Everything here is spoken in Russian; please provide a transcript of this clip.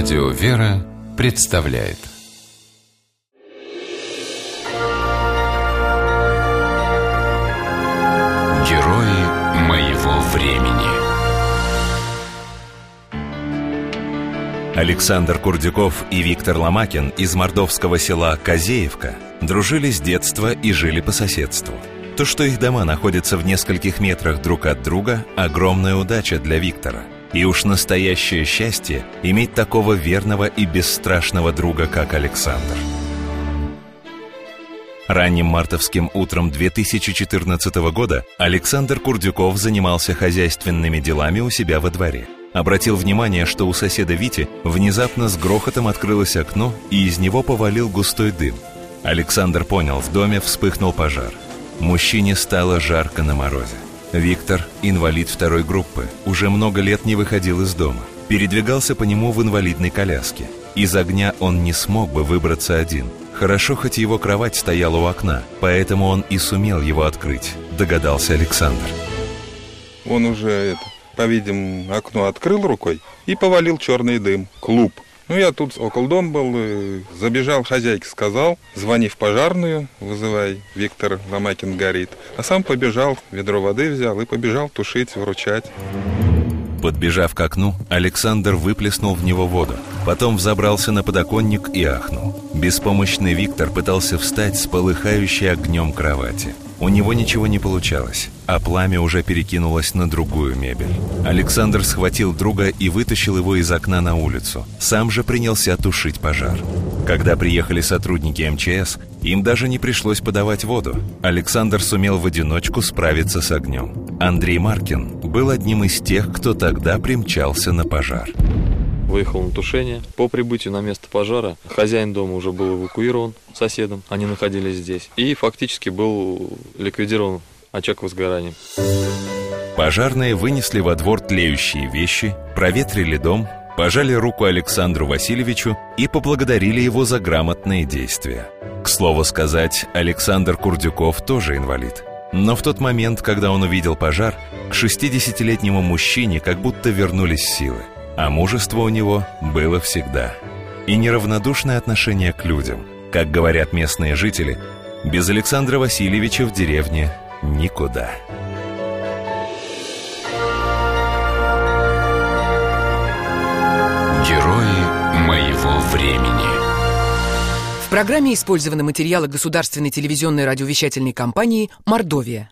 Радио «Вера» представляет. Герои моего времени. Александр Курдюков и Виктор Ломакин из мордовского села Козеевка дружили с детства и жили по соседству. То, что их дома находятся в нескольких метрах друг от друга – огромная удача для Виктора – и уж настоящее счастье иметь такого верного и бесстрашного друга, как Александр. Ранним мартовским утром 2014 года Александр Курдюков занимался хозяйственными делами у себя во дворе. Обратил внимание, что у соседа Вити внезапно с грохотом открылось окно, и из него повалил густой дым. Александр понял, в доме вспыхнул пожар. Мужчине стало жарко на морозе. Виктор, инвалид второй группы, уже много лет не выходил из дома. Передвигался по нему в инвалидной коляске. Из огня он не смог бы выбраться один. Хорошо, хоть его кровать стояла у окна, поэтому он и сумел его открыть, догадался Александр. Он уже, это, по-видимому, окно открыл рукой и повалил черный дым, клуб – ну, я тут около дома был, забежал хозяйке, сказал, звони в пожарную, вызывай, Виктор Ломакин горит. А сам побежал, ведро воды взял и побежал тушить, вручать. Подбежав к окну, Александр выплеснул в него воду. Потом взобрался на подоконник и ахнул. Беспомощный Виктор пытался встать с полыхающей огнем кровати. У него ничего не получалось, а пламя уже перекинулось на другую мебель. Александр схватил друга и вытащил его из окна на улицу. Сам же принялся тушить пожар. Когда приехали сотрудники МЧС, им даже не пришлось подавать воду. Александр сумел в одиночку справиться с огнем. Андрей Маркин был одним из тех, кто тогда примчался на пожар выехал на тушение. По прибытию на место пожара хозяин дома уже был эвакуирован соседом, они находились здесь, и фактически был ликвидирован очаг возгорания. Пожарные вынесли во двор тлеющие вещи, проветрили дом, пожали руку Александру Васильевичу и поблагодарили его за грамотные действия. К слову сказать, Александр Курдюков тоже инвалид. Но в тот момент, когда он увидел пожар, к 60-летнему мужчине как будто вернулись силы – а мужество у него было всегда. И неравнодушное отношение к людям. Как говорят местные жители, без Александра Васильевича в деревне никуда. Герои моего времени. В программе использованы материалы государственной телевизионной радиовещательной компании «Мордовия».